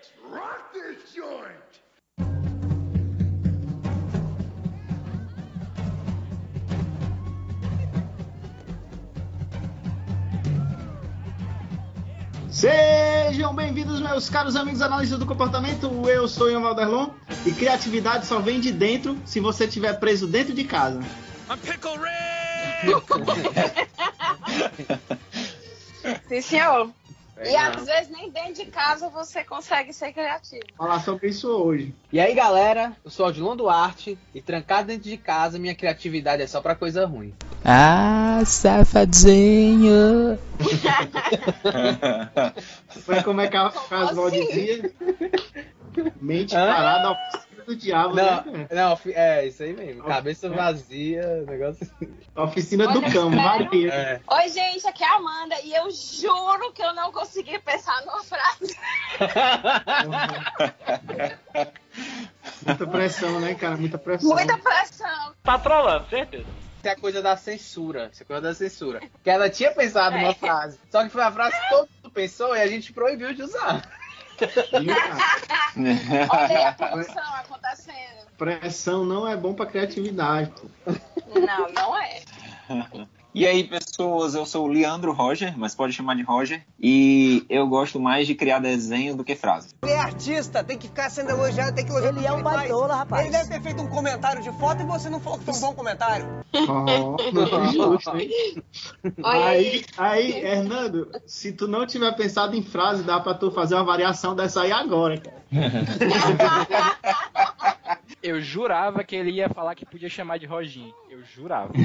Let's rock this joint! Sejam bem-vindos, meus caros amigos analistas do comportamento. Eu sou o Ian Valderlon e criatividade só vem de dentro se você estiver preso dentro de casa. I'm Pickle Rick! Sim, senhor. E Legal. às vezes nem dentro de casa você consegue ser criativo. Falar sobre isso hoje. E aí, galera, eu sou o Odilon Duarte e trancado dentro de casa, minha criatividade é só pra coisa ruim. Ah, safadinho. Foi como é que a Casval assim? dizia? Mente parada ao oficina do diabo, Não, né? não, é isso aí mesmo. Cabeça vazia, negócio assim. A oficina do Olha, cão, sério? Maria. É. Oi, gente, aqui é a Amanda e eu juro que eu não consegui pensar numa frase. Muita pressão, né, cara? Muita pressão. Muita pressão. Tá trolando, certeza. Isso é a coisa da censura. Isso é coisa da censura. Que ela tinha pensado É. numa frase. Só que foi a frase que todo mundo pensou e a gente proibiu de usar. Olha a produção acontecendo. Pressão não é bom pra criatividade. Não, não é. E aí, pessoas, eu sou o Leandro Roger, mas pode chamar de Roger, e eu gosto mais de criar desenho do que frases. Ele é artista, tem que ficar sendo elogiado, tem que elogiar Ele é um baitola, rapaz. Ele deve ter feito um comentário de foto e você não falou que foi um bom comentário. Ó, não foi justo, hein? Olha Aí, aí, Hernando, se tu não tiver pensado em frase, dá pra tu fazer uma variação dessa aí agora, cara. Eu jurava que ele ia falar que podia chamar de Roginho. Eu jurava.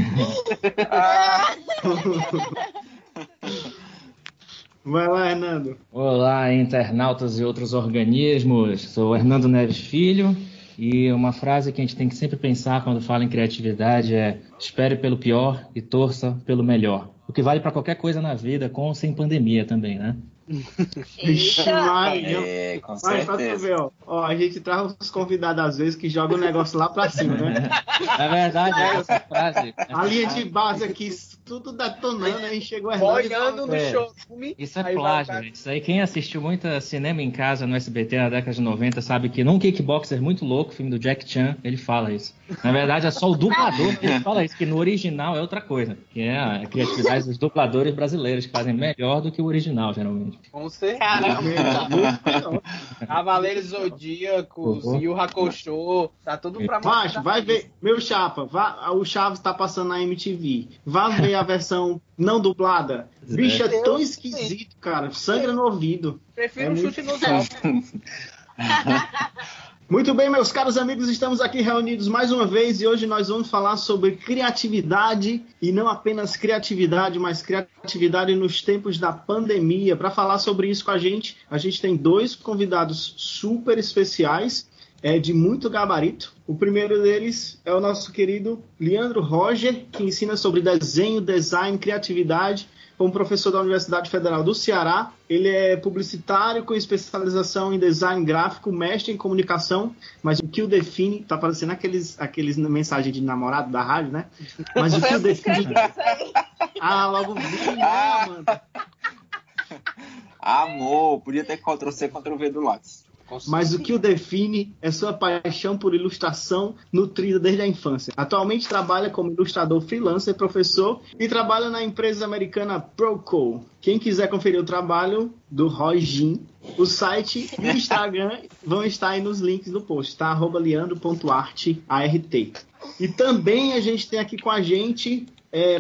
Vai lá, Hernando. Olá, internautas e outros organismos. Sou o Hernando Neves Filho e uma frase que a gente tem que sempre pensar quando fala em criatividade é: espere pelo pior e torça pelo melhor. O que vale para qualquer coisa na vida, com ou sem pandemia também, né? Vixe. Maria. É, com Mas pra tu certeza. ver, ó, ó, a gente traz os convidados às vezes que jogam o negócio lá pra cima, né? Na verdade, essa frase. A linha de base aqui, tudo detonando, aí chegou e Olhando falou, no É. showroom. Isso é vai plágio, gente. Isso aí, quem assistiu muito cinema em casa no SBT na década de 90 sabe que num Kickboxer muito louco, filme do Jack Chan, ele fala isso. Na verdade, é só o dublador que ele fala isso, que no original é outra coisa. Que é a criatividade dos dubladores brasileiros, que fazem melhor do que o original, geralmente. Com certeza. Cavaleiros Zodíacos, Uhum. Yu Hakusho, tá tudo pra Macho, vai ver, meu chapa, vá, o Chaves tá passando na MTV. Vá ver a versão não dublada. Bicho, é tão esquisito, cara. Sangra no ouvido. Prefiro É um muito chute nos olhos. Muito bem, meus caros amigos, estamos aqui reunidos mais uma vez e hoje nós vamos falar sobre criatividade e não apenas criatividade, mas criatividade nos tempos da pandemia. Para falar sobre isso com a gente, a gente tem dois convidados super especiais, é, de muito gabarito. O primeiro deles é o nosso querido Leandro Roger, que ensina sobre desenho, design, criatividade como professor da Universidade Federal do Ceará. Ele é publicitário com especialização em design gráfico, mestre em comunicação, mas o que o define, tá parecendo aqueles, aqueles mensagens de namorado da rádio, né? Mas o que o define. Aí. Ah, logo vi, né, Amanda? Amor, podia ter Ctrl-C, Ctrl-V do lápis. Mas o que o define é sua paixão por ilustração nutrida desde a infância. Atualmente trabalha como ilustrador freelancer, professor e trabalha na empresa americana Proco. Quem quiser conferir o trabalho do Roy Jin, o site e o Instagram vão estar aí nos links do post, tá? Arroba leandro.arteart. E também a gente tem aqui com a gente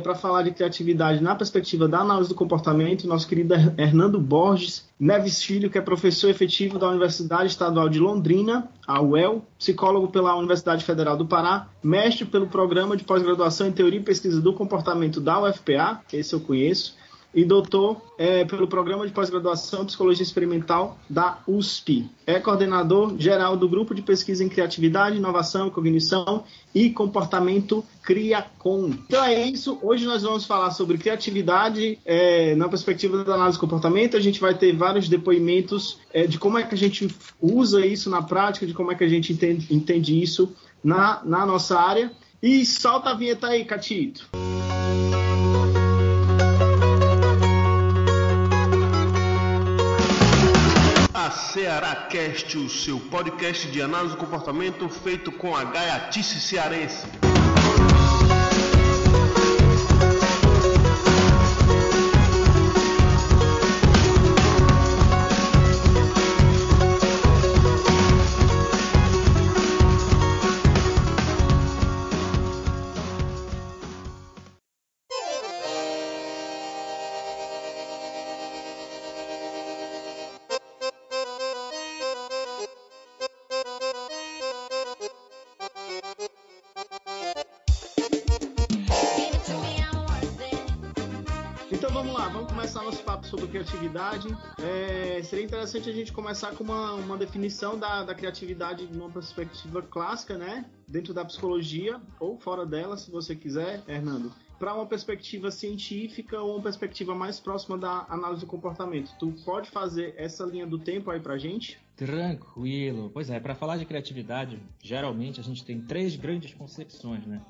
para falar de criatividade na perspectiva da análise do comportamento, nosso querido Her- Hernando Borges Neves Filho, que é professor efetivo da Universidade Estadual de Londrina, a UEL, psicólogo pela Universidade Federal do Pará, mestre pelo programa de pós-graduação em Teoria e Pesquisa do Comportamento da UFPA, esse eu conheço, e doutor é, pelo programa de pós-graduação em Psicologia Experimental da USP. É coordenador geral do Grupo de Pesquisa em Criatividade, Inovação, Cognição e Comportamento CRIACOM. Então é isso. Hoje nós vamos falar sobre criatividade é, na perspectiva da análise do comportamento. A gente vai ter vários depoimentos é, de como é que a gente usa isso na prática, de como é que a gente entende, entende isso na, na nossa área. E solta a vinheta aí, Catito. Ceará Cast, o seu podcast de análise do comportamento feito com a gaiatice cearense. Interessante a gente começar com uma, uma definição da, da criatividade numa perspectiva clássica, né? Dentro da psicologia, ou fora dela, se você quiser, Hernando. Para uma perspectiva científica ou uma perspectiva mais próxima da análise do comportamento. Tu pode fazer essa linha do tempo aí pra gente? Tranquilo. Pois é, para falar de criatividade, geralmente a gente tem três grandes concepções, né?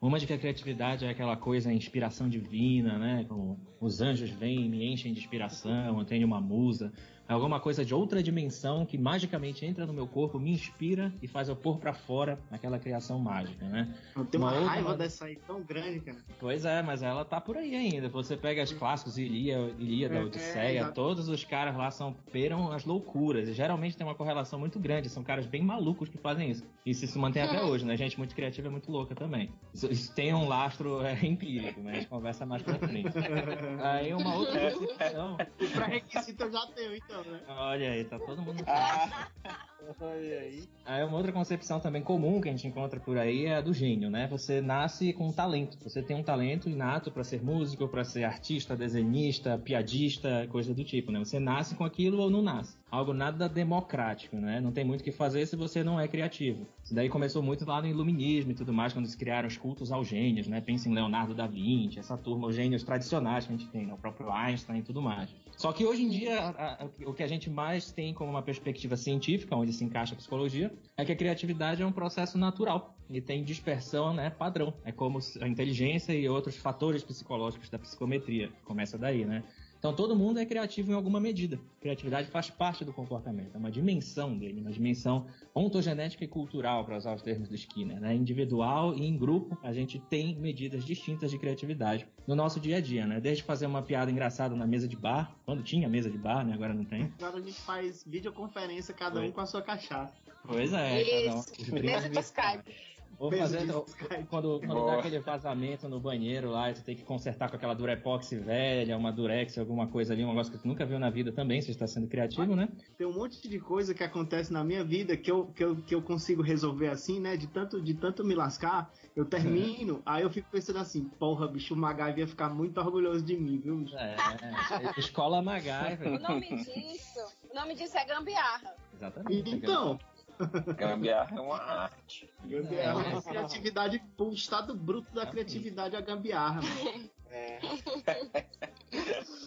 Uma de que a criatividade é aquela coisa, inspiração divina, né? Como os anjos vêm, me enchem de inspiração, eu tenho uma musa. É alguma coisa de outra dimensão que magicamente entra no meu corpo, me inspira e faz eu pôr para fora aquela criação mágica, né? Eu tenho uma, outra- raiva dessa aí tão grande, cara. Pois é, mas ela tá por aí ainda. Você pega os clássicos, Ilia, Ilíada, É, Odisseia, exato. todos os caras lá são peram as loucuras. E geralmente tem uma correlação muito grande. São caras bem malucos que fazem isso. E isso se mantém até hoje, né? Gente muito criativa é muito louca também. Isso, isso tem um lastro é, empírico, né? A gente conversa mais pra frente. Aí uma outra concepção. O pré-requisito eu já tenho, então, né? Olha aí, tá todo mundo. Olha aí. Aí uma outra concepção também comum que a gente encontra por aí é a do gênio, né? Você nasce com um talento. Você tem um talento inato para ser músico, para ser artista, desenhista, piadista, coisa do tipo, né? Você nasce com aquilo ou não nasce. Algo nada democrático, né? Não tem muito o que fazer se você não é criativo. Isso daí começou muito lá no iluminismo e tudo mais, quando eles criaram os cultos aos gênios, né? Pensa em Leonardo da Vinci, essa turma, os gênios tradicionais que a gente tem, né? O próprio Einstein e tudo mais. Só que hoje em dia, a- a- o que a gente mais tem como uma perspectiva científica, onde se encaixa a psicologia, é que a criatividade é um processo natural e tem dispersão né, padrão. É como a inteligência e outros fatores psicológicos da psicometria. Começa daí, né? Então todo mundo é criativo em alguma medida. Criatividade faz parte do comportamento, é uma dimensão dele, uma dimensão ontogenética e cultural, para usar os termos do Skinner. Né? Individual e em grupo, a gente tem medidas distintas de criatividade no nosso dia a dia, né? Desde fazer uma piada engraçada na mesa de bar, quando tinha mesa de bar, né? Agora não tem. Agora a gente faz videoconferência, cada um com a sua cachaça. Pois é, cada um. Isso. os brindes Mesa de- Skype. Ou Mesa fazer Skype. quando, quando Boa. dá aquele vazamento no banheiro lá, e você tem que consertar com aquela Durepox velha, uma Durex, alguma coisa ali, um negócio que tu nunca viu na vida também, você está sendo criativo, né? Tem um monte de coisa que acontece na minha vida que eu, que eu, que eu consigo resolver assim, né? De tanto, de tanto me lascar, eu termino, aí eu fico pensando assim, porra, bicho, o MacGyver ia ficar muito orgulhoso de mim, viu? bicho? É, é, escola O MacGyver. nome disso, o nome disso é gambiarra. Exatamente. Então, Gambiarra é uma arte. gambiarra é a criatividade, o estado bruto da criatividade é a gambiarra. mano.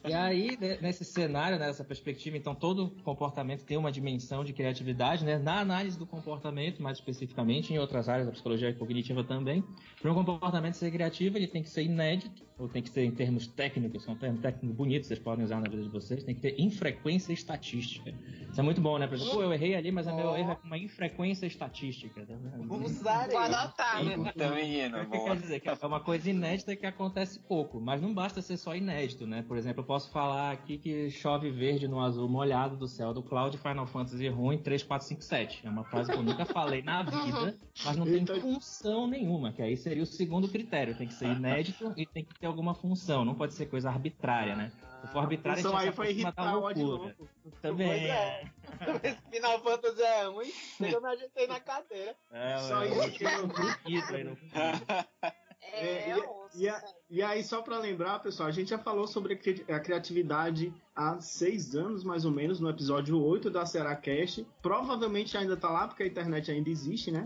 E aí, ne- nesse cenário, nessa perspectiva, então todo comportamento tem uma dimensão de criatividade, né? Na análise do comportamento, mais especificamente, em outras áreas da psicologia cognitiva também. Para um comportamento ser criativo, ele tem que ser inédito, ou tem que ser em termos técnicos, que é um termo técnico bonito, vocês podem usar na vida de vocês, tem que ter infrequência estatística. Isso é muito bom, né? Por exemplo, pô, eu errei ali, mas o meu erro é com uma infrequência estatística. tá vendo? Usarei. Vou anotar. Então, menino, O que boa. quer dizer? Que é uma coisa inédita que acontece pouco, mas não basta ser só inédito, né? Por exemplo, eu posso falar aqui que chove verde no azul molhado do céu do Cloud Final Fantasy ruim 3457. É uma frase que eu nunca falei na vida, mas não tem Então- função nenhuma, que aí seria o segundo critério. Tem que ser inédito e tem que ter alguma função, não pode ser coisa arbitrária, né? Se for arbitrária, a aí foi irritar o ódio loucura. louco. Também. Pois é. Esse Final Fantasy é ruim, eu me ajeitei na cadeira. É, Só é, isso que eu- brinquedo aí no É, É, e- é. E, a- e aí, só pra lembrar, pessoal, a gente já falou sobre a cri- a criatividade há seis anos, mais ou menos, no episódio 8 da Seracast. Provavelmente ainda tá lá, porque a internet ainda existe, né?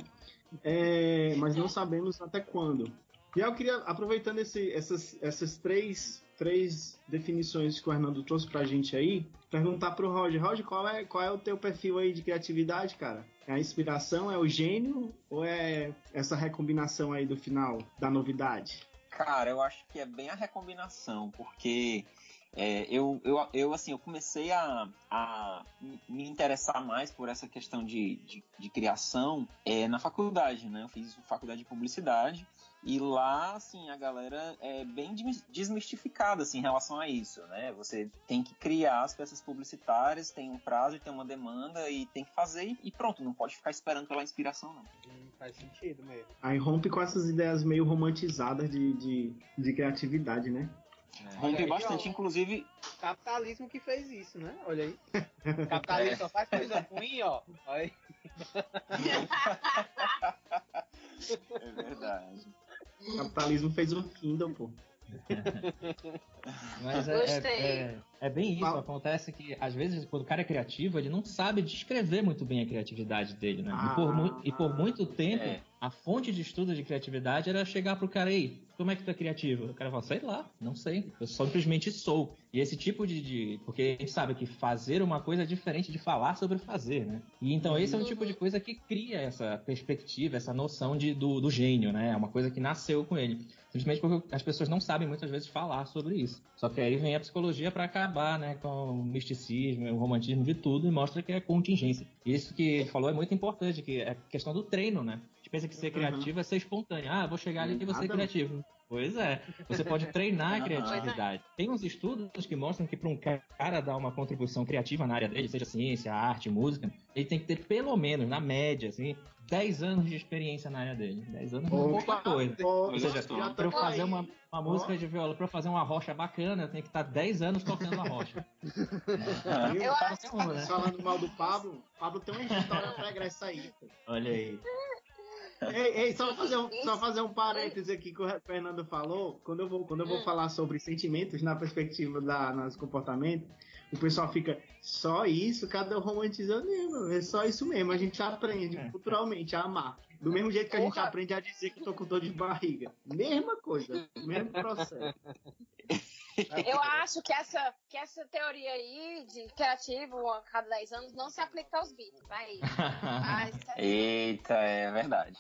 É, mas não sabemos até quando. E eu queria, aproveitando esse- essas, essas três, três definições que o Hernando trouxe pra gente aí, perguntar pro Roger. Roger, qual é, qual é o teu perfil aí de criatividade, cara? É a inspiração, é o gênio ou é essa recombinação aí do final da novidade? Cara, eu acho que é bem a recombinação, porque É, eu, eu, eu, assim, eu comecei a, a me interessar mais por essa questão de, de, de criação é, na faculdade, né? Eu fiz faculdade de publicidade e lá, assim, a galera é bem desmistificada assim, em relação a isso, né? Você tem que criar as peças publicitárias, tem um prazo, tem uma demanda e tem que fazer e pronto, não pode ficar esperando pela inspiração, não. Hum, faz sentido mesmo. Aí rompe com essas ideias meio romantizadas de, de, de criatividade, né? É. Rompe bastante, ó, inclusive. Capitalismo que fez isso, né? Olha aí. Capitalismo é. só faz coisa ruim, ó. Olha aí. É verdade. Capitalismo fez um Kindle, pô. Mas é, é, é, é, bem isso. Acontece que, às vezes, quando o cara é criativo, ele não sabe descrever muito bem a criatividade dele, né? Ah, e, por mu e por muito tempo, é. a fonte de estudo de criatividade era chegar pro cara, aí, como é que tu é criativo? O cara fala, sei lá, não sei. Eu simplesmente sou. E esse tipo de, de, Porque a gente sabe que fazer uma coisa é diferente de falar sobre fazer, né? E então esse é um tipo de coisa que cria essa perspectiva, essa noção de, do, do gênio, né? É uma coisa que nasceu com ele. Simplesmente porque as pessoas não sabem muitas vezes falar sobre isso. Só que aí vem a psicologia para acabar, né, com o misticismo, o romantismo de tudo e mostra que é contingência. Isso que ele falou é muito importante, que é a questão do treino, né? A gente pensa que ser uhum. criativo é ser espontâneo. Ah, vou chegar ali e vou ser criativo. Pois é. Você pode treinar a criatividade. Tem uns estudos que mostram que para um cara dar uma contribuição criativa na área dele, seja ciência, arte, música, ele tem que ter pelo menos, na média, assim, 10 anos de experiência na área dele. 10 anos é pouca coisa. Ou seja, para eu fazer uma, uma música de viola, para eu fazer uma rocha bacana, eu tenho que estar 10 anos tocando a rocha. eu acho que... Falando mal do Pablo, Pablo tem uma história pregressa aí. Olha aí. Ei, ei, só fazer um, só fazer um parêntese aqui que o Fernando falou. Quando eu vou, quando eu vou hum. falar sobre sentimentos na perspectiva da nosso comportamento, o pessoal fica só isso, cada um romantizando mesmo. É só isso mesmo. A gente aprende é. culturalmente a amar. Do mesmo jeito que a gente aprende a dizer que tô com dor de barriga. Mesma coisa, mesmo processo. Eu acho que essa, que essa teoria aí de criativo a cada 10 anos não se aplica aos Beatles. Vai. Eita, é verdade.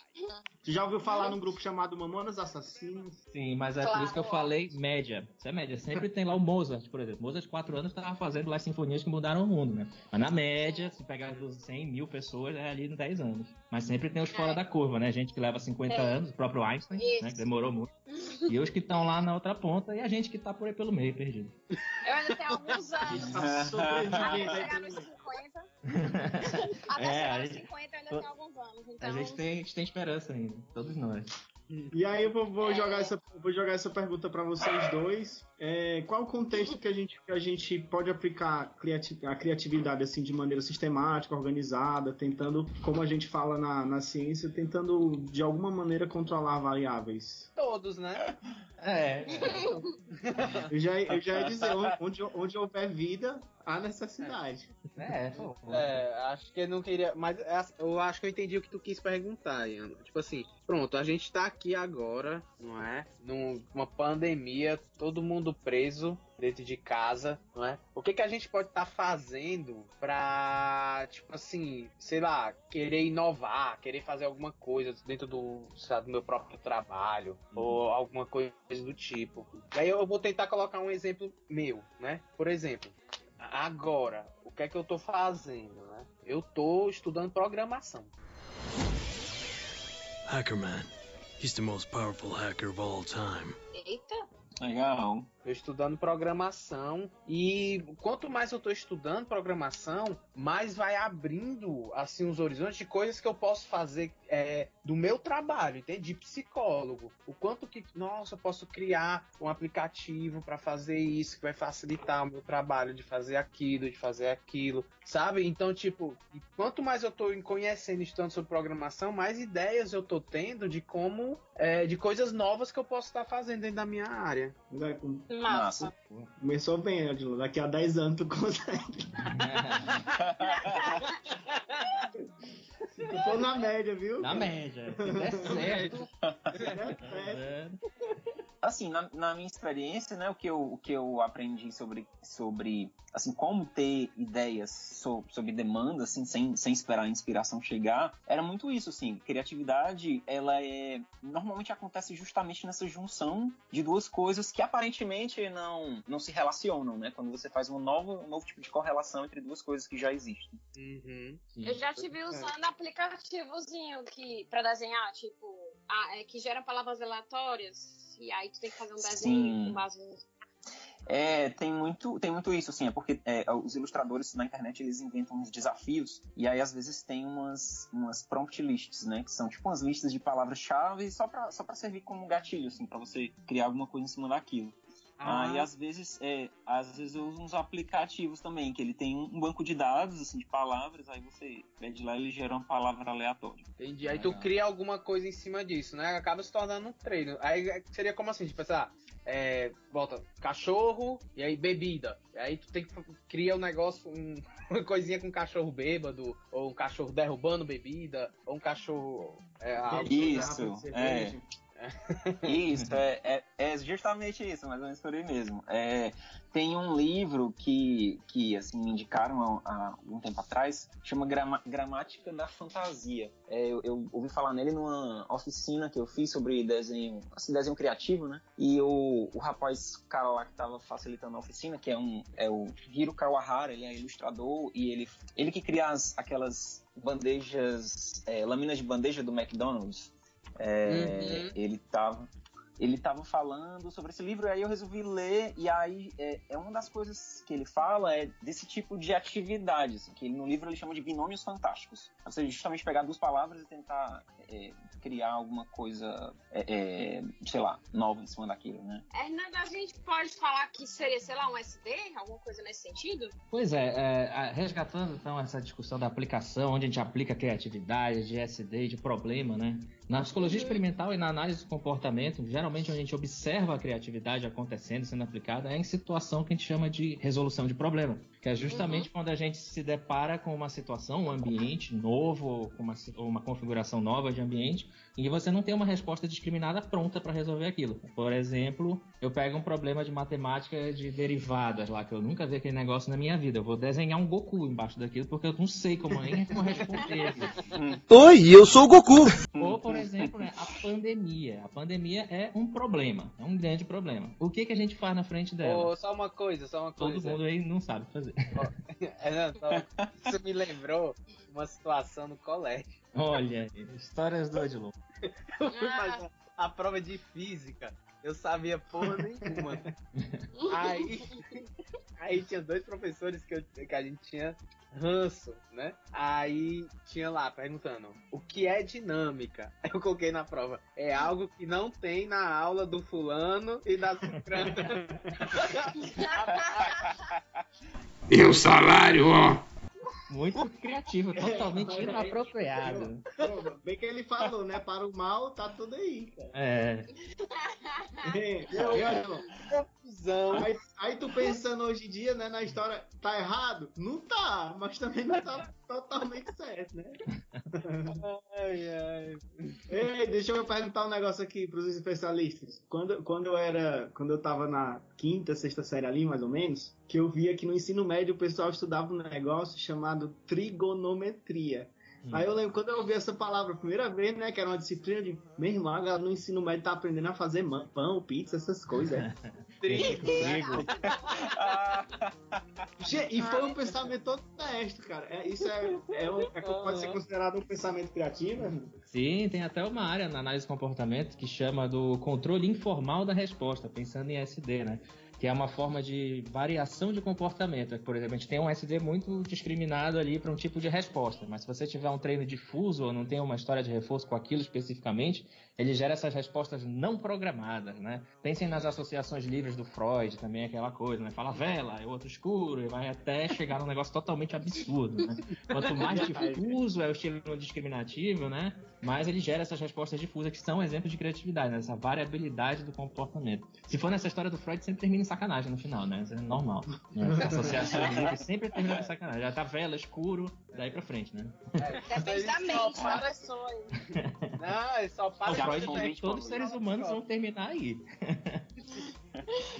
Você já ouviu falar num grupo chamado Mamonas Assassinos? Sim, mas é claro. por isso que eu falei média. Isso é média. Sempre tem lá o Mozart, por exemplo. Mozart, 4 anos, estava fazendo lá sinfonias que mudaram o mundo, né? Mas na média, se pegar dos 100 mil pessoas, é ali em 10 anos. Mas sempre tem os fora é. da curva, né? Gente que leva 50 é. anos, o próprio Einstein, né? Que demorou muito. E os que estão lá na outra ponta, e a gente que está por aí pelo meio, perdido. Eu ainda tenho alguns anos. Até chegar nos 50. Até é, chegar nos 50 eu ainda tenho alguns anos. Então... A, gente tem, a gente tem esperança ainda, todos nós. E aí eu vou, vou jogar, essa, vou jogar essa pergunta para vocês dois. É, qual o contexto que a gente, que a gente pode aplicar a criatividade assim de maneira sistemática, organizada, tentando, como a gente fala na, na ciência, tentando de alguma maneira controlar variáveis? Todos, né? É. eu, já, eu já ia dizer, onde, onde houver vida, há necessidade. É, pô, é, acho que eu não queria. Mas é, eu acho que eu entendi o que tu quis perguntar, Ian. Tipo assim, pronto, a gente tá aqui agora, não é? Numa pandemia, todo mundo preso dentro de casa, não é? O que que a gente pode estar tá fazendo pra, tipo assim, sei lá, querer inovar, querer fazer alguma coisa dentro do, sabe, do meu próprio trabalho, uhum. ou alguma coisa do tipo. E aí eu vou tentar colocar um exemplo meu, né? Por exemplo, agora, o que é que eu tô fazendo, né? Eu tô estudando programação. Hackerman. He's the most powerful hacker of all time. Eita. Legal. Eu estudando programação e quanto mais eu estou estudando programação, mais vai abrindo assim os horizontes de coisas que eu posso fazer é, do meu trabalho, entende? De psicólogo. O quanto que, nossa, eu posso criar um aplicativo para fazer isso que vai facilitar o meu trabalho de fazer aquilo, de fazer aquilo, sabe? Então, tipo, quanto mais eu estou conhecendo, estudando sobre programação, mais ideias eu estou tendo de como, é, de coisas novas que eu posso estar fazendo dentro da minha área. Massa. Começou bem, Adilo. Daqui a 10 anos tu consegue. Se tu for na média, viu? Na média. Se der certo. Se der certo. Assim, na, na, minha experiência, né, o que eu, o que eu aprendi sobre, sobre assim, como ter ideias sob, sob demanda, assim, sem, sem esperar a inspiração chegar, era muito isso, assim, criatividade, ela é, normalmente acontece justamente nessa junção de duas coisas que aparentemente não, não se relacionam, né, quando você faz um novo, um novo tipo de correlação entre duas coisas que já existem. Uhum. Eu já tive usando aplicativozinho que, pra desenhar, tipo, a, é, que gera palavras aleatórias, e aí tu tem que fazer um desenho Sim. com base é, tem muito, tem muito isso, assim, é porque é, os ilustradores na internet eles inventam uns desafios e aí às vezes tem umas, umas prompt lists, né, que são tipo umas listas de palavras-chave só para só pra servir como gatilho, assim, para você criar alguma coisa em cima daquilo. Ah. ah, e às vezes, é, às vezes eu uso uns aplicativos também, que ele tem um, banco de dados, assim, de palavras, aí você pede lá e ele gera uma palavra aleatória. Entendi. Aí tu cria alguma coisa em cima disso, né? Acaba se tornando um treino. Aí é, seria como assim, tipo, ah, é, volta cachorro e aí bebida. E aí tu tem que criar um negócio, um, uma coisinha com um cachorro bêbado, ou um cachorro derrubando bebida, ou um cachorro. É, Isso, é. Isso, é, é, é, justamente isso, mais ou menos por aí mesmo. É, tem um livro que, que assim, me indicaram há, há um tempo atrás, chama Grama, Gramática da Fantasia. É, eu, eu, ouvi falar nele numa oficina que eu fiz sobre desenho, assim, desenho criativo, né? E o, o rapaz, cara lá que estava facilitando a oficina, que é, um, é o Hiro Kawahara, ele é ilustrador e ele, ele que cria as, aquelas bandejas, é, lâminas de bandeja do McDonald's. É, uhum. Ele tava ele estava falando sobre esse livro, e aí eu resolvi ler, e aí é, é, uma das coisas que ele fala é desse tipo de atividade, assim, que ele, no livro ele chama de binômios fantásticos. Ou seja, justamente pegar duas palavras e tentar é, criar alguma coisa, é, é sei lá, nova em cima daquilo, né? Hernando, a gente pode falar que seria, sei lá, um SD, alguma coisa nesse sentido? Pois é, é resgatando então essa discussão da aplicação, onde a gente aplica criatividade, de SD, de problema, né? Na psicologia uhum. experimental e na análise do comportamento, geralmente a gente observa a criatividade acontecendo, sendo aplicada, é em situação que a gente chama de resolução de problema. Que é justamente uhum. quando a gente se depara com uma situação, um ambiente novo, uma, uma configuração nova de ambiente, e você não tem uma resposta discriminada pronta para resolver aquilo. Por exemplo, eu pego um problema de matemática de derivadas lá, que eu nunca vi aquele negócio na minha vida. Eu vou desenhar um Goku embaixo daquilo, porque eu não sei como nem como responder. Oi, eu sou o Goku! Ou, por exemplo, né, a pandemia. A pandemia é um problema, é um grande problema. O que, que a gente faz na frente dela? Oh, só uma coisa, só uma coisa. Todo mundo aí não sabe fazer. Oh, é, não, só, isso me lembrou uma situação no colégio. Olha, histórias do Odilon. Eu fui fazer a prova de física. Eu sabia porra nenhuma. aí, aí tinha dois professores que, eu, que a gente tinha ranço, né? Aí tinha lá perguntando o que é dinâmica. Eu coloquei na prova. É algo que não tem na aula do fulano e da cicrana. e o salário, ó. Muito criativo, totalmente é, inapropriado. Bem que ele falou, né? Para o mal, tá tudo aí, cara. É. é. Aí, aí tu pensando hoje em dia, né, na história, tá errado? Não tá, mas também não tá totalmente certo, né? Ai, ai. Ei, deixa eu perguntar um negócio aqui pros especialistas. Quando, quando eu era, quando eu tava na quinta, sexta série ali, mais ou menos, que eu via que no ensino médio o pessoal estudava um negócio chamado trigonometria. Hum. Aí eu lembro, quando eu ouvi essa palavra a primeira vez, né, que era uma disciplina de, meu irmão, a no ensino médio tá aprendendo a fazer pão, pizza, essas coisas. É. Trigo. e foi um pensamento todo honesto, cara. É, isso é, é, um, é, pode ser considerado um pensamento criativo? Né? Sim, tem até uma área na análise de comportamento que chama do controle informal da resposta, pensando em SD, né? Que é uma forma de variação de comportamento. Por exemplo, a gente tem um SD muito discriminado ali para um tipo de resposta, mas se você tiver um treino difuso ou não tem uma história de reforço com aquilo especificamente, ele gera essas respostas não programadas, né? Pensem nas associações livres do Freud, também aquela coisa, né? Fala vela, é outro escuro, e vai até chegar num negócio totalmente absurdo, né? Quanto mais difuso é o estilo discriminativo, né? Mais ele gera essas respostas difusas que são exemplos de criatividade, né? essa variabilidade do comportamento. Se for nessa história do Freud, sempre termina sacanagem no final, né? Isso é normal. Né? Associações livres sempre termina em sacanagem. Já tá vela, escuro, daí pra frente, né? É, Depende da mente, olha só. Não, é só para Freud todos os seres humanos vão terminar aí.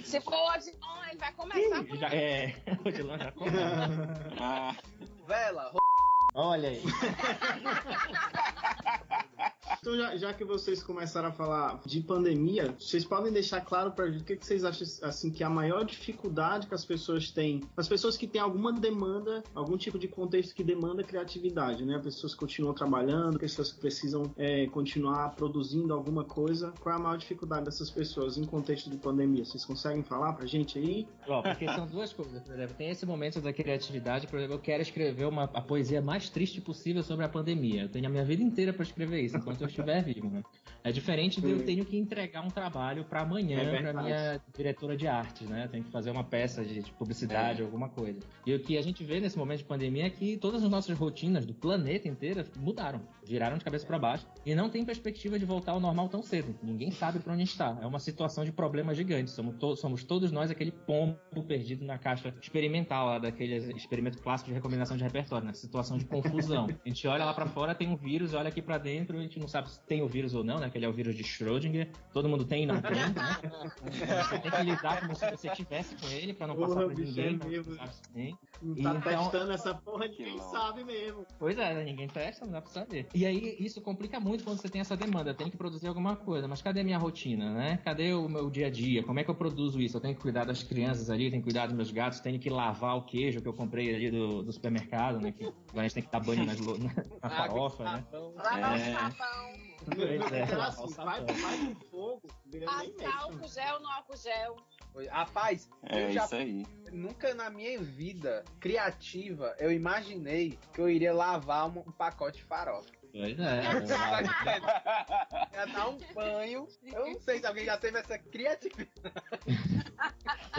Se for o Odilon, ele vai começar por Já, é, o Odilon já começa. Ah, Vela, Olha aí. Então, já, já que vocês começaram a falar de pandemia, vocês podem deixar claro pra gente o que, que vocês acham assim que é a maior dificuldade que as pessoas têm, as pessoas que têm alguma demanda, algum tipo de contexto que demanda criatividade, né? Pessoas que continuam trabalhando, pessoas que precisam é, continuar produzindo alguma coisa. Qual é a maior dificuldade dessas pessoas em contexto de pandemia? Vocês conseguem falar pra gente aí? Ó, porque são duas coisas, por exemplo, tem esse momento da criatividade, por exemplo, eu quero escrever uma, a poesia mais triste possível sobre a pandemia. Eu tenho a minha vida inteira pra escrever isso, enquanto eu estiver vivo, né? É diferente de eu tenho que entregar um trabalho pra amanhã É pra verdade. minha diretora de arte, né? Eu tenho que fazer uma peça de, de publicidade, É. alguma coisa. E o que a gente vê nesse momento de pandemia é que todas as nossas rotinas do planeta inteiro mudaram, viraram de cabeça pra baixo e não tem perspectiva de voltar ao normal tão cedo. Ninguém sabe pra onde está. É uma situação de problema gigante. Somos, to- somos todos nós aquele pombo perdido na caixa experimental, lá, daquele experimento clássico de recomendação de repertório, né? Situação de confusão. A gente olha lá pra fora, tem um vírus, olha aqui pra dentro, a gente não sabe se tem o vírus ou não, né? Que ele é o vírus de Schrödinger. Todo mundo tem e não tem, né? Você tem que lidar como se você tivesse com ele pra não Porra, passar pra ninguém. é não mesmo. Não tá então- testando essa porra, ninguém sabe mesmo. Pois é, né? ninguém testa, não dá pra saber. E aí isso complica muito quando você tem essa demanda, tem que produzir alguma coisa, mas cadê minha rotina, né? Cadê o meu dia a dia? Como é que eu produzo isso? Eu tenho que cuidar das crianças ali, tenho que cuidar dos meus gatos, tenho que lavar o queijo que eu comprei ali do, do supermercado, né? Que agora a gente tem que dar banho nas, na, na farofa, né? lavar É. o sabão, Pois é, lavar assim, vai, sabão. vai no fogo, passar álcool mexe. gel no álcool gel. Rapaz, é eu já isso aí. nunca na minha vida criativa eu imaginei que eu iria lavar um, um pacote de farofa. Pois é. Ia dar um banho. Eu não sei se alguém já teve essa criatividade.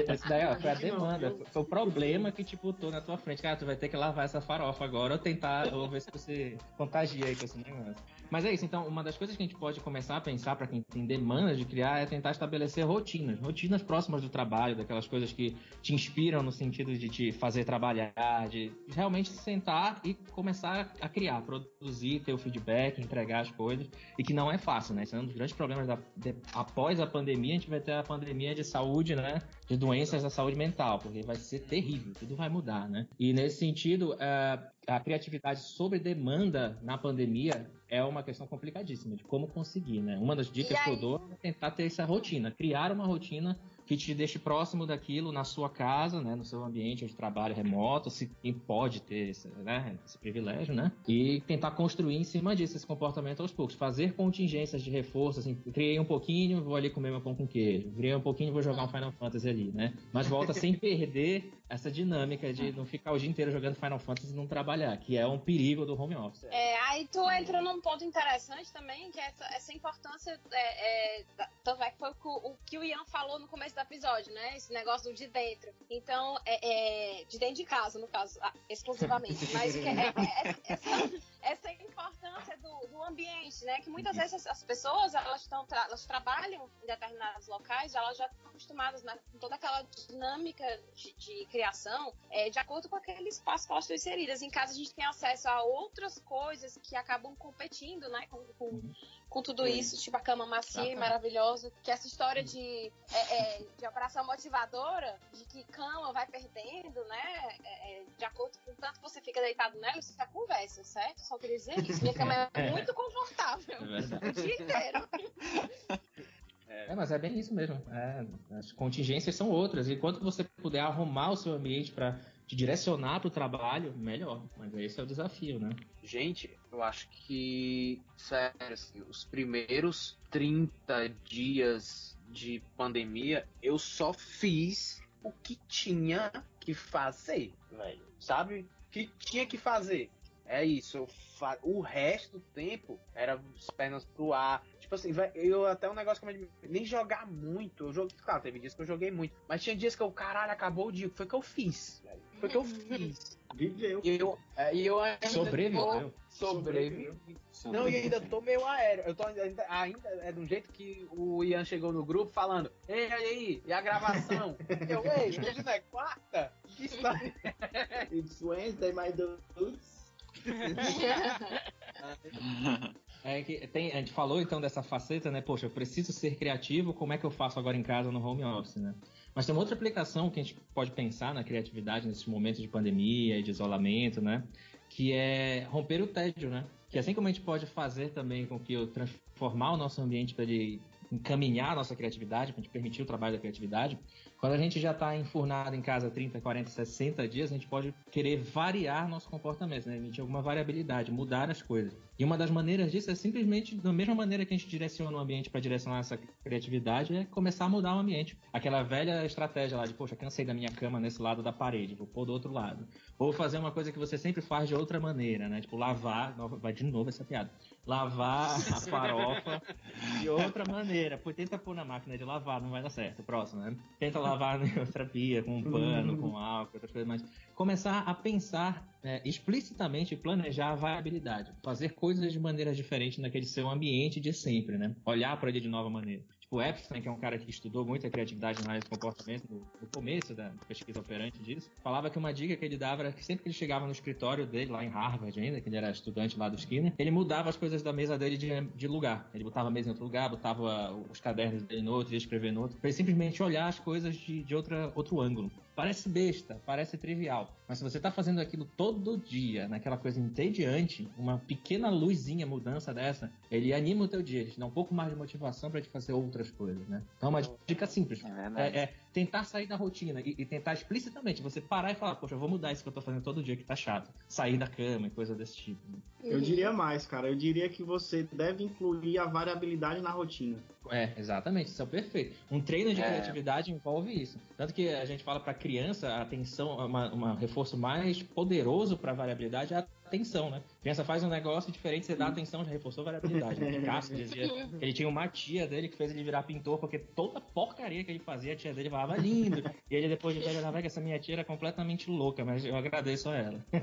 Esse daí, ó, foi a demanda. Foi, foi o problema que te botou na tua frente. Cara, tu vai ter que lavar essa farofa agora ou tentar, ou ver se você contagia aí com esse negócio. Mas é isso, então, uma das coisas que a gente pode começar a pensar para quem tem demanda de criar é tentar estabelecer rotinas. Rotinas próximas do trabalho, daquelas coisas que te inspiram no sentido de te fazer trabalhar, de realmente sentar e começar a criar, produzir, ter o feedback, entregar as coisas. E que não é fácil, né? Esse é um dos grandes problemas da, de- após a pandemia, a gente vai ter a pandemia de saúde, né? De doenças da saúde mental, porque vai ser terrível, tudo vai mudar, né? E nesse sentido, eh, a criatividade sobre demanda na pandemia é uma questão complicadíssima de como conseguir, né? Uma das dicas que eu dou é tentar ter essa rotina, criar uma rotina que te deixe próximo daquilo na sua casa, né, no seu ambiente de trabalho remoto, se quem pode ter esse, né, esse privilégio, né, e tentar construir em cima disso esse comportamento aos poucos, fazer contingências de reforço, assim, criei um pouquinho, vou ali comer meu pão com queijo, criei um pouquinho, vou jogar um Final Fantasy ali, né, mas volta sem perder essa dinâmica de não ficar o dia inteiro jogando Final Fantasy e não trabalhar, que é um perigo do home office. É, aí tu entra num ponto interessante também, que é essa, essa importância, é, é, tanto é que foi o, que o- que o Ian falou no começo do episódio, né? Esse negócio do de dentro. Então, é, é, de dentro de casa, no caso, ah, exclusivamente. Mas que é, é- essa, essa importância do, do ambiente, né? Que muitas vezes as, as pessoas, elas, estão elas trabalham em determinados locais, elas já estão acostumadas né, com toda aquela dinâmica de, de criação, é, de acordo com aquele espaço que elas estão inseridas. Em casa a gente tem acesso a outras coisas que acabam competindo, né, com, com, com tudo isso, tipo a cama macia e maravilhosa, que essa história de, é, é, de operação motivadora, de que cama vai perdendo, né, é, é, de acordo com o tanto que você fica deitado nela, isso é conversa, certo? Só queria dizer isso. Minha cama é muito confortável É o dia inteiro. É, mas é bem isso mesmo. É, as contingências são outras. Enquanto você puder arrumar o seu ambiente para te direcionar para o trabalho, melhor. Mas esse é o desafio, né? Gente, eu acho que, sério, assim, os primeiros 30 dias de pandemia, eu só fiz o que tinha que fazer, velho. Sabe? O que tinha que fazer. É isso, fa... o resto do tempo era as pernas pro ar. Tipo assim, vai- eu até um negócio que eu nem jogar muito. Eu joguei, claro, teve dias que eu joguei muito, mas tinha dias que eu, caralho, acabou o dia. Foi o que eu fiz, velho. Foi o que eu fiz. Viveu. E eu, é, e eu ainda Sobreviveu. tô- Sobrevivi. Não, e ainda tô meio aéreo. Eu tô ainda, ainda é de um jeito que o Ian chegou no grupo falando: Ei, aí, aí, e a gravação? eu, ei, hoje não é quarta? Que história? It's Wednesday, my dudes. É que tem, a gente falou então dessa faceta, né? Poxa, eu preciso ser criativo, como é que eu faço agora em casa no home office, né? Mas tem uma outra aplicação que a gente pode pensar na criatividade nesses momentos de pandemia e de isolamento, né? Que é romper o tédio, né? Que assim como a gente pode fazer também com que eu transformar o nosso ambiente para ele encaminhar a nossa criatividade, para a gente permitir o trabalho da criatividade, quando a gente já está enfurnado em casa 30, 40, 60 dias, a gente pode querer variar nosso comportamento, né? Emitir alguma variabilidade, mudar as coisas. E uma das maneiras disso é simplesmente, da mesma maneira que a gente direciona o ambiente para direcionar essa criatividade, é começar a mudar o ambiente. Aquela velha estratégia lá de, poxa, cansei da minha cama nesse lado da parede, vou pôr do outro lado. Ou fazer uma coisa que você sempre faz de outra maneira, né? Tipo, lavar, vai de novo essa piada. Lavar a farofa de outra maneira. Pô, tenta pôr na máquina de lavar, não vai dar certo. Próximo, né? Tenta lavar em outra pia, com um pano, com álcool, outras coisas mais. Começar a pensar é, explicitamente planejar a variabilidade. Fazer coisas de maneira diferente naquele seu ambiente de sempre, né? Olhar para ele de nova maneira. Tipo, Epstein, que é um cara que estudou muito a criatividade na área de comportamento no, no, começo da pesquisa operante disso, falava que uma dica que ele dava era que sempre que ele chegava no escritório dele, lá em Harvard ainda, que ele era estudante lá do Skinner, ele mudava as coisas da mesa dele de, de lugar. Ele botava a mesa em outro lugar, botava os cadernos dele no outro, ia escrever no outro, para ele simplesmente olhar as coisas de, de outra, outro ângulo. Parece besta, parece trivial, mas se você está fazendo aquilo todo dia, naquela coisa entediante, uma pequena luzinha mudança dessa, ele anima o teu dia, ele te dá um pouco mais de motivação para te fazer outras coisas, né? Então, uma dica simples é, é tentar sair da rotina e, e, tentar explicitamente você parar e falar, poxa, eu vou mudar isso que eu tô fazendo todo dia que tá chato. Sair da cama e coisa desse tipo. Né? Eu diria mais, cara. Eu diria que você deve incluir a variabilidade na rotina. É, exatamente. Isso é perfeito. Um treino de é. criatividade envolve isso. Tanto que a gente fala para criança, a atenção, um reforço mais poderoso para variabilidade é a atenção, né? A criança faz um negócio diferente, você dá atenção, já reforçou a variabilidade. Né? Cássio dizia que ele tinha uma tia dele que fez ele virar pintor, porque toda porcaria que ele fazia, a tia dele falava lindo. e ele depois de velho olhava que essa minha tia era completamente louca, mas eu agradeço a ela.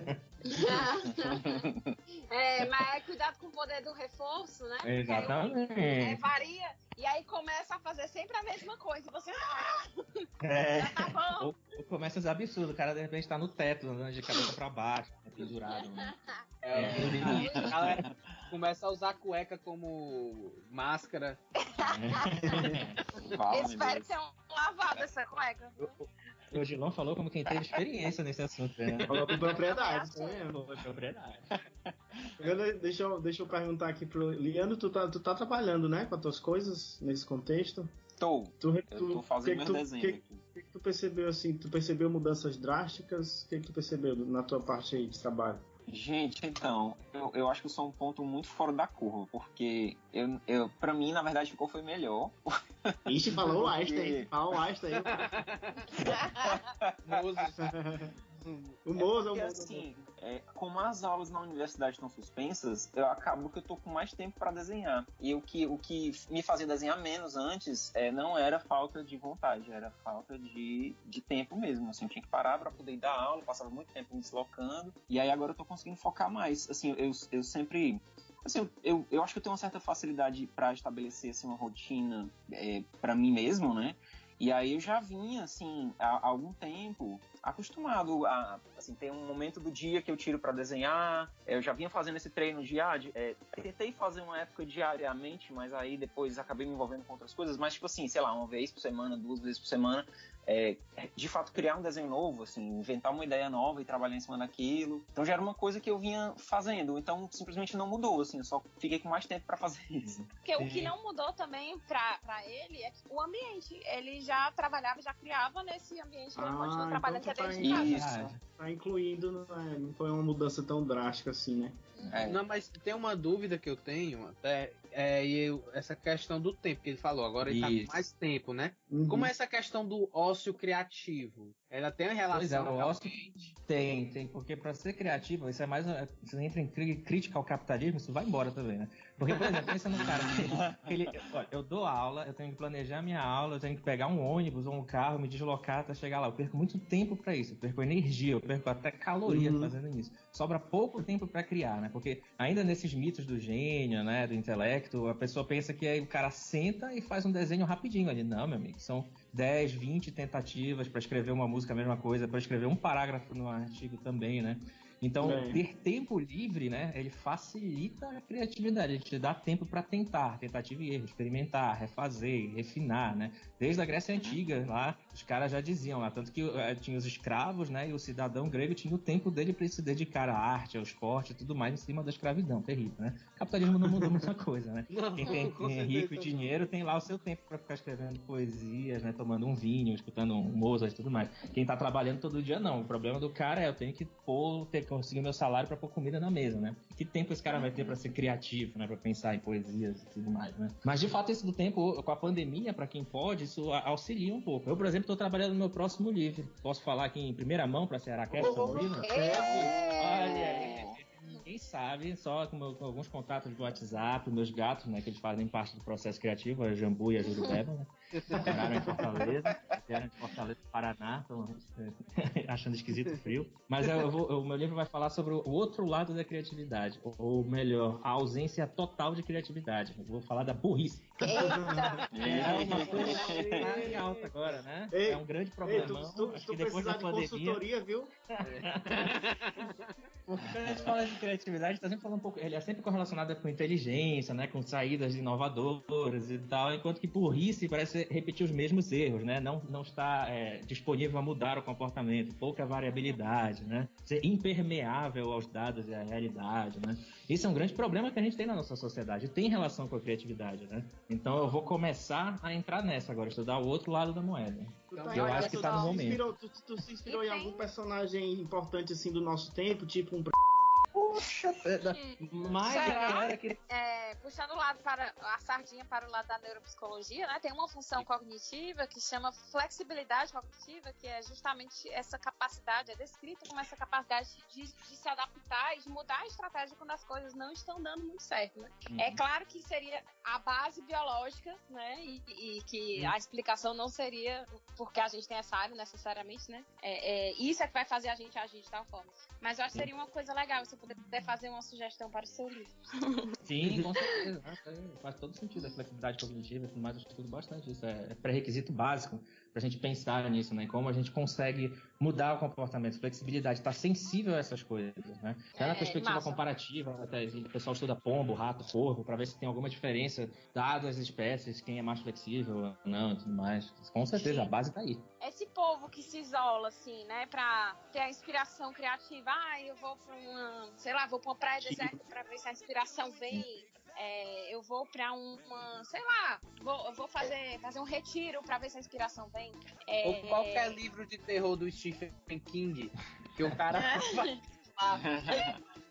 é, mas é cuidado com o poder do reforço, né? Exatamente. É, varia. E aí começa a fazer sempre a mesma coisa. E você. Ah, é. Já tá bom. Ou, ou começa a ser absurdo. O cara de repente tá no teto, andando de cabeça pra baixo, tá pendurado. Né? É, é. A galera começa a usar a cueca como máscara. É. Espero que tenham lavado essa cueca. O Odilon falou como quem teve experiência nesse assunto. Né? Falou com propriedade, tá vendo? Propriedade. deixa, eu, deixa eu perguntar aqui pro Liano, tu tá, tu tá trabalhando, né, com as tuas coisas nesse contexto? Tô. Tu, eu tô fazendo desenhos que, aqui. O que, que tu percebeu assim? Tu percebeu mudanças drásticas? O que, que tu percebeu na tua parte aí de trabalho? Gente, então, eu, eu acho que eu sou um ponto muito fora da curva, porque eu, eu, pra mim, na verdade, ficou foi melhor. Ixi, falou o Einstein, falou o Einstein. O Moza, é porque, assim, é, como as aulas na universidade estão suspensas, eu acabo que eu tô com mais tempo para desenhar. E o que, o que me fazia desenhar menos antes é, não era falta de vontade, era falta de, de tempo mesmo. Assim, eu tinha que parar para poder dar aula, passava muito tempo me deslocando. E aí agora eu tô conseguindo focar mais. Assim, eu, eu sempre Assim, eu, eu acho que eu tenho uma certa facilidade para estabelecer assim, uma rotina é, para mim mesmo, né? E aí eu já vinha, assim, há, algum tempo acostumado a, assim, ter um momento do dia que eu tiro para desenhar. Eu já vinha fazendo esse treino diário. É, tentei fazer uma época diariamente, mas aí depois acabei me envolvendo com outras coisas. Mas, tipo assim, sei lá, uma vez por semana, duas vezes por semana, é, de fato criar um desenho novo, assim, inventar uma ideia nova e trabalhar em cima daquilo. Então já era uma coisa que eu vinha fazendo, então simplesmente não mudou, assim, eu só fiquei com mais tempo para fazer isso. Porque o que não mudou também para ele é o ambiente. Ele já trabalhava, já criava nesse ambiente, ele ah, continua trabalhando então tá de casa. Tá incluindo, não, é, não foi uma mudança tão drástica assim, né? É. Não, mas tem uma dúvida que eu tenho, até, é, e eu, essa questão do tempo que ele falou, agora ele Isso. tá com mais tempo, né? Uhum. Como é essa questão do ócio criativo? Ela tem uma relação. Pois é, o ócio tem, tem, porque para ser criativo, isso é mais. Você entra em crítica ao capitalismo, isso vai embora também, né? Porque, por exemplo, pensa no cara que ele, olha, eu dou aula, eu tenho que planejar minha aula, eu tenho que pegar um ônibus ou um carro, me deslocar até chegar lá. Eu perco muito tempo para isso, eu perco energia, eu perco até caloria uhum. fazendo isso. Sobra pouco tempo para criar, né? Porque ainda nesses mitos do gênio, né, do intelecto, a pessoa pensa que aí o cara senta e faz um desenho rapidinho ali. Não, meu amigo, são 10, 20 tentativas para escrever uma música, a mesma coisa, para escrever um parágrafo no artigo também, né? Então, É. ter tempo livre, né, ele facilita a criatividade, ele te dá tempo para tentar, tentativa e erro, experimentar, refazer, refinar, né? Desde a Grécia Antiga, lá, os caras já diziam lá, tanto que eh, tinha os escravos, né, e o cidadão grego tinha o tempo dele para se dedicar à arte, ao esporte e tudo mais em cima da escravidão, terrível, né? O capitalismo não mudou muita coisa, né? Não, Quem tem, é rico e dinheiro tem lá o seu tempo para ficar escrevendo poesias, né, tomando um vinho, escutando um Mozart e tudo mais. Quem tá trabalhando todo dia não. O problema do cara é eu tenho que pôr, ter conseguir meu salário para pôr comida na mesa, né? Que tempo esse cara vai ter para ser criativo, né, para pensar em poesias e tudo mais, né? Mas de fato esse do tempo com a pandemia, para quem pode, isso auxilia um pouco. Eu, por exemplo, tô trabalhando no meu próximo livro. Posso falar aqui em primeira mão para Ceará Cast, Sabrina? Olha aí. Ninguém sabe, só com, meu- com alguns contatos do WhatsApp, meus gatos, né, que eles fazem parte do processo criativo, a Jambu e a Jurubeba, né? Moraram em Fortaleza, vieram de Fortaleza, Paraná, estão achando esquisito o frio. Mas eu vou- o meu livro vai falar sobre o outro lado da criatividade, ou, melhor, a ausência total de criatividade. Eu vou falar da burrice. É uma coisa que em alta agora, né? Ei, é um grande problema. tu, tu, Acho tu que depois da de pandemia. consultoria, viu? Porque quando a gente fala de criatividade, tá sempre falando um pouco. Ele é sempre correlacionado com inteligência, né? Com saídas inovadoras e tal, enquanto que burrice parece repetir os mesmos erros, né? Não, não está é, disponível a mudar o comportamento, pouca variabilidade, né? Ser impermeável aos dados e à realidade, né? Isso é um grande problema que a gente tem na nossa sociedade, tem relação com a criatividade, né? Então eu vou começar a entrar nessa agora, estudar o outro lado da moeda. Tu Eu tá- acho que tá no momento. inspirou- tu, tu se inspirou em algum personagem importante assim do nosso tempo, tipo um Poxa, mas a Será? galera que É, puxando o lado para a sardinha para o lado da neuropsicologia, né? Tem uma função cognitiva que chama flexibilidade cognitiva, que é justamente essa capacidade, é descrita como essa capacidade de, de se adaptar e de mudar a estratégia quando as coisas não estão dando muito certo, né? Uhum. É claro que seria a base biológica, né? E, e que a explicação não seria porque a gente tem essa área necessariamente, né? É, é, isso é que vai fazer a gente agir de tal forma. Mas eu acho que seria uma coisa legal se eu puder fazer uma sugestão para o seu livro. Sim, com certeza. né? Faz todo sentido a flexibilidade cognitiva e tudo mais. Eu estudo bastante isso. É pré-requisito básico pra gente pensar nisso, né? Como a gente consegue mudar o comportamento. Flexibilidade, estar sensível a essas coisas, né? Até na É, perspectiva massa. comparativa, até o pessoal estuda pombo, rato, corvo, pra ver se tem alguma diferença dado as espécies, quem é mais flexível ou não e tudo mais. Com certeza, a base tá aí. esse povo que se isola, assim, né, pra ter a inspiração criativa. Ah, eu vou pra uma, sei lá, vou pra uma praia deserta pra ver se a inspiração vem. É, eu vou pra uma, sei lá, vou, vou fazer, fazer um retiro pra ver se a inspiração vem. É, Ou qualquer livro de terror do Stephen King, que o cara vai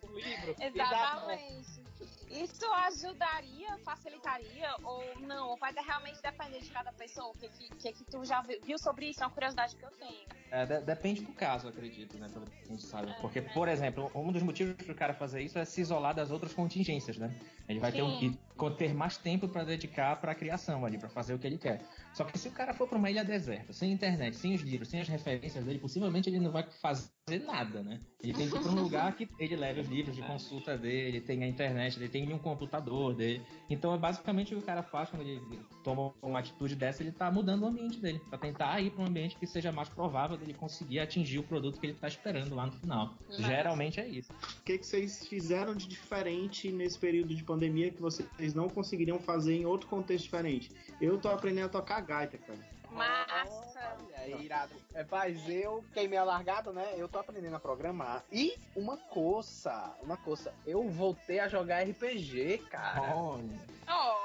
o livro. Exatamente. Isso ajudaria, facilitaria ou não? Ou vai realmente depender de cada pessoa? O que, que, que, tu já viu, sobre isso? É uma curiosidade que eu tenho. É, de- depende do caso, acredito, né? Pelo que a gente sabe. Porque, por exemplo, um dos motivos para o cara fazer isso é se isolar das outras contingências, né? Ele vai ter, um, ter mais tempo para dedicar para a criação ali, para fazer o que ele quer. Só que se o cara for para uma ilha deserta, sem internet, sem os livros, sem as referências dele, possivelmente ele não vai fazer nada, né? Ele tem que ir para um lugar que ele leve os livros de consulta dele, tem a internet, ele tem um computador dele. Então é basicamente o que o cara faz quando ele toma uma atitude dessa, ele tá mudando o ambiente dele, para tentar ir para um ambiente que seja mais provável dele conseguir atingir o produto que ele tá esperando lá no final. Mas- Geralmente é isso. O que, que vocês fizeram de diferente nesse período de pandemia que vocês não conseguiriam fazer em outro contexto diferente? Eu tô aprendendo a tocar gaita, cara. Massa! É irado. É, mas eu queimei a largada, né? Eu tô aprendendo a programar. E uma coisa, uma coisa, eu voltei a jogar RPG, cara. Olha, Olha!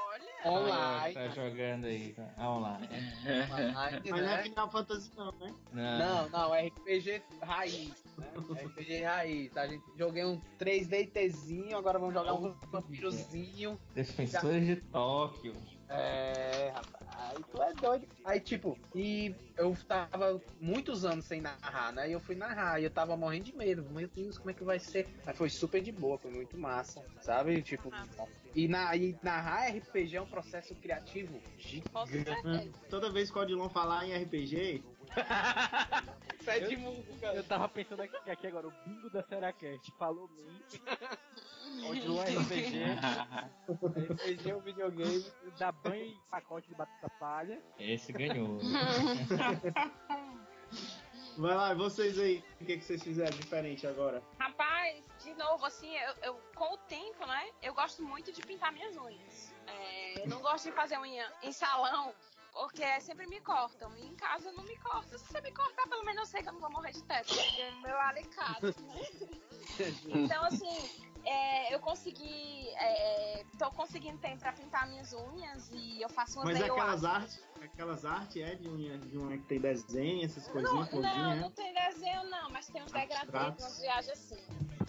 Online. tá jogando aí, tá? online. Online, Mas não é né? Final Fantasy não, né? Não, não, é RPG raiz, né? RPG raiz. A gente joguei um 3DTzinho, agora vamos jogar um vampirozinho. Defensores de Tóquio. É, rapaz, aí tu é doido. Aí, tipo, e eu tava muitos anos sem narrar, né? E eu fui narrar, e eu tava morrendo de medo. Meu Deus, como é que vai ser? Mas foi super de boa, foi muito massa, sabe? Tipo, e, na, e narrar RPG é um processo criativo gigante. Toda vez que o Odilon falar em RPG, Sete mundo, cara. Eu tava pensando aqui, aqui agora, o bingo da Seracast. Falou mim. Odilon RPG. RPG é um videogame. Dá banho em pacote de batata palha. Esse ganhou. vai lá, vocês aí, o que, que vocês fizeram diferente agora? Rapaz, de novo, assim, eu, eu- com o tempo, né? Eu gosto muito de pintar minhas unhas. É, eu não gosto de fazer unha em salão, porque sempre me cortam. E em casa não me corta. Se você me cortar, pelo menos eu sei que eu não vou morrer de teto, porque é meu alicate, né? Então, assim, é, eu consegui. É, tô conseguindo tempo pra pintar minhas unhas e eu faço umas Mas aquelas artes, aquelas artes é de unha, de unha que tem desenho, essas Não, coisinhas, não, florzinha, não tem desenho, não, mas tem uns degradês, umas viagens assim.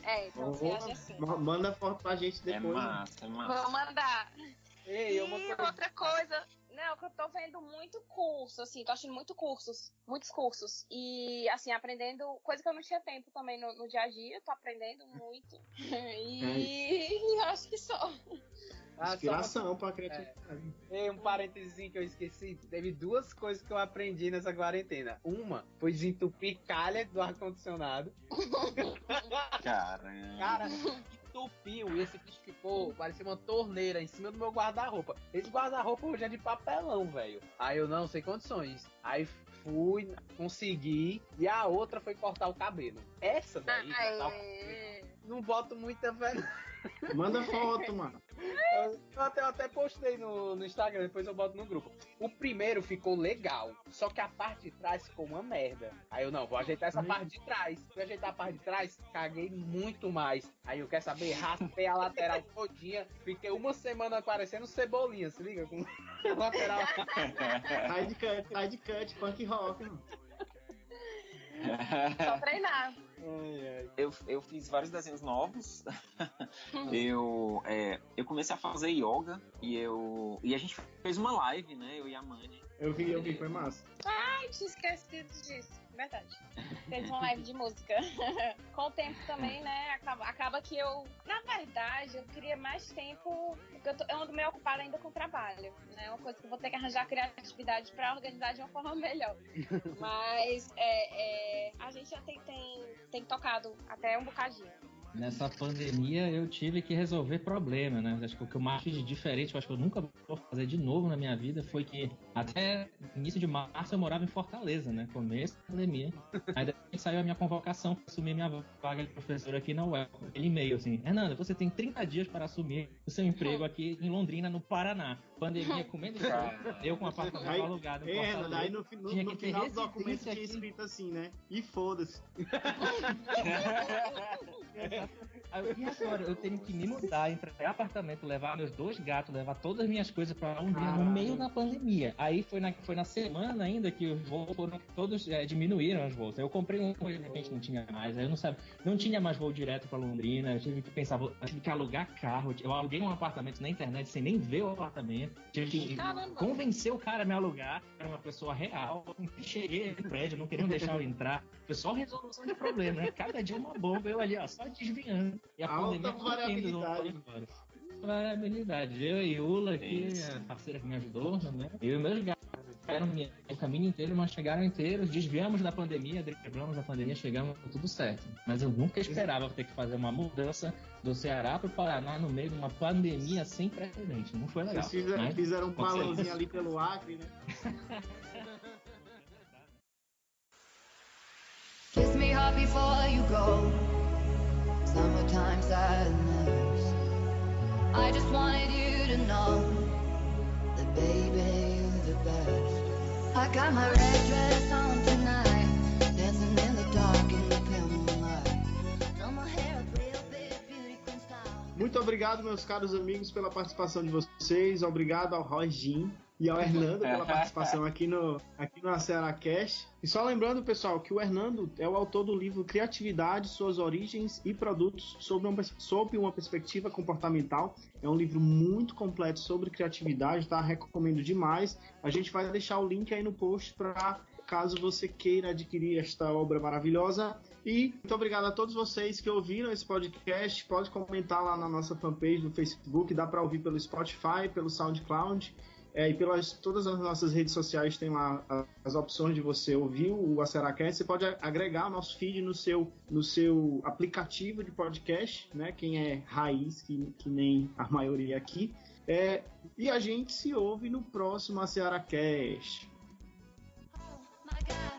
É, tem é? umas viagens assim. Ma- Manda foto pra gente É depois. né? massa, é Vou massa. mandar. Ei, e outra coisa, não, que eu tô vendo muito curso, assim, tô achando muito cursos, muitos cursos. E, assim, aprendendo, coisa que eu não tinha tempo também no, no dia a dia, tô aprendendo muito. E eu acho que só. Ah, só Inspiração pra criatividade. Ei, um parênteses que eu esqueci. Teve duas coisas que eu aprendi nessa quarentena. Uma foi desentupir calha do ar-condicionado. Caramba. Cara, entupiu e esse bicho ficou, parecia uma torneira em cima do meu guarda-roupa. Esse guarda-roupa hoje é de papelão, velho. Aí eu não sei condições. Aí fui, consegui. E a outra foi cortar o cabelo. Essa daí, cabelo, não boto muita fé. Manda foto, mano. Eu, até, eu até postei no, no Instagram, depois eu boto no grupo. O primeiro ficou legal, só que a parte de trás ficou uma merda. Aí eu não, vou ajeitar essa parte de trás. Fui ajeitar a parte de trás, caguei muito mais. Aí eu quero saber, raspei a lateral todinha, fiquei uma semana parecendo cebolinha, se liga? Com a lateral. Sai de cut, sai de cut, punk rock, mano. Só treinar. Eu, eu fiz vários desenhos novos. eu, é, eu comecei a fazer yoga e eu. E a gente fez uma live, né? Eu e a Mandy. Eu vi, eu vi, foi massa. Ai, tinha esquecido disso. Verdade. Fez uma live de música. Com o tempo também, né? Acaba, acaba que eu. Na verdade, eu queria mais tempo. Porque eu, tô, eu ando meio ocupada ainda com o trabalho. Né? É uma coisa que eu vou ter que arranjar criatividade pra organizar de uma forma melhor. Mas é, é, a gente já tem, tem, tem tocado até um bocadinho. Nessa pandemia eu tive que resolver problema, né? Acho que o que eu mais fiz de diferente, eu acho que eu nunca vou fazer de novo na minha vida, foi que até início de março eu morava em Fortaleza, né? Começo da pandemia. Aí depois saiu a minha convocação para assumir minha vaga de professor aqui na UEL. Aquele e-mail assim, Hernanda, você tem 30 dias para assumir o seu emprego aqui em Londrina, no Paraná. Pandemia comendo isso, eu com apartamento Aí, alugado. é, aí no, no, Tinha no que final do documento tinha escrito assim, né? E foda-se. Eu, e agora? Eu tenho que me mudar, entregar apartamento, levar meus dois gatos, levar todas as minhas coisas pra Londrina no Caralho. meio da pandemia. Aí foi na, foi na semana ainda que os voos foram, todos é, diminuíram os voos. Eu comprei um, de repente não tinha mais. Aí eu não sabia, não tinha mais voo direto pra Londrina. Eu tive que pensar, vou- eu tive que alugar carro. Eu aluguei um apartamento na internet sem nem ver o apartamento. Tive que Caramba. convencer o cara a me alugar. Era uma pessoa real. Cheguei no prédio, não queriam deixar eu entrar. Foi só resolução de problema, né? Cada dia uma bomba, eu ali, ó, só desviando. E a Alta variabilidade. Variabilidade. Eu e Ula aqui, a parceira que me ajudou, né? Eu e meus gatos. Ficaram o caminho inteiro, mas chegaram inteiros. Desviamos da pandemia, driblamos da pandemia, chegamos tudo certo. Mas eu nunca esperava ter que fazer uma mudança do Ceará para o Paraná no meio de uma pandemia sem precedente. Não foi legal. Vocês fizeram, mas fizeram um balãozinho ali pelo Acre, né? Kiss me hard before you go. Summertime sadness. I just wanted you to know that baby you're the best. I got my red dress on tonight, dancing in the dark in the pale moonlight. My hair up real big, beauty queen style. Muito obrigado, meus caros amigos, pela participação de vocês. Obrigado ao Roy Jim e ao Hernando pela participação aqui no, aqui no Ceará Cash. E só lembrando, pessoal, que o Hernando é o autor do livro Criatividade, Suas Origens e Produtos sob uma, sob uma Perspectiva Comportamental. É um livro muito completo sobre criatividade, tá? Recomendo demais. A gente vai deixar o link aí no post para caso você queira adquirir esta obra maravilhosa. E muito obrigado a todos vocês que ouviram esse podcast. Pode comentar lá na nossa fanpage no Facebook, dá para ouvir pelo Spotify, pelo SoundCloud. É, e pelas todas as nossas redes sociais tem lá as opções de você ouvir o Aceracast. Você pode agregar o nosso feed no seu, no seu aplicativo de podcast, né? Quem é raiz, que, que nem a maioria aqui. É, e a gente se ouve no próximo Aceracast. I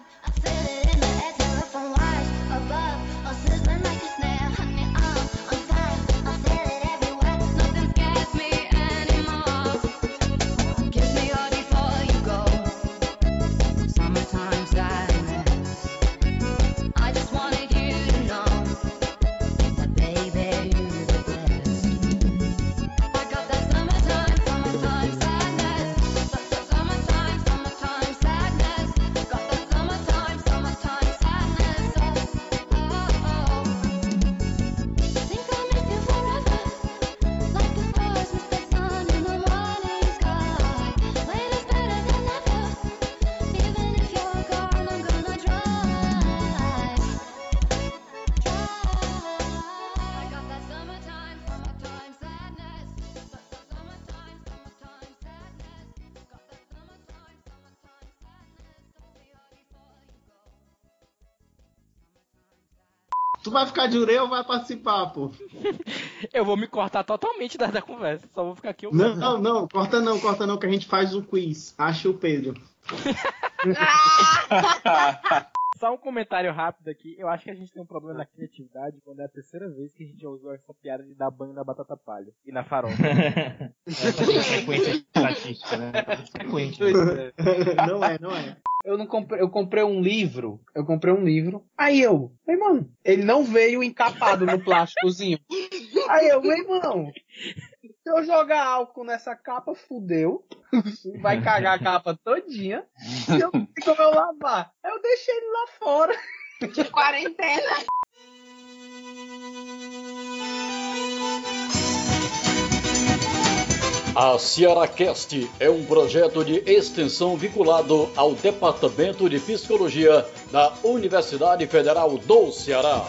Tu vai ficar de orelha ou vai participar, pô? Eu vou me cortar totalmente da, da conversa. Só vou ficar aqui. Não, não, não, corta não, corta não, que a gente faz um quiz. Acha o Pedro. Só um comentário rápido aqui. Eu acho que a gente tem um problema na criatividade quando é a terceira vez que a gente já usou essa piada de dar banho na batata palha e na farofa. Essa frequência estatística, né? Frequente. Não é, não é. Eu não comprei, eu comprei um livro. Eu comprei um livro. Aí eu, meu irmão, ele não veio encapado no plásticozinho. Aí eu, meu irmão, se eu jogar álcool nessa capa, fudeu. Vai cagar a capa todinha. E eu não sei como eu lavar. Aí eu deixei ele lá fora. De quarentena. A Cearacast é um projeto de extensão vinculado ao Departamento de Psicologia da Universidade Federal do Ceará.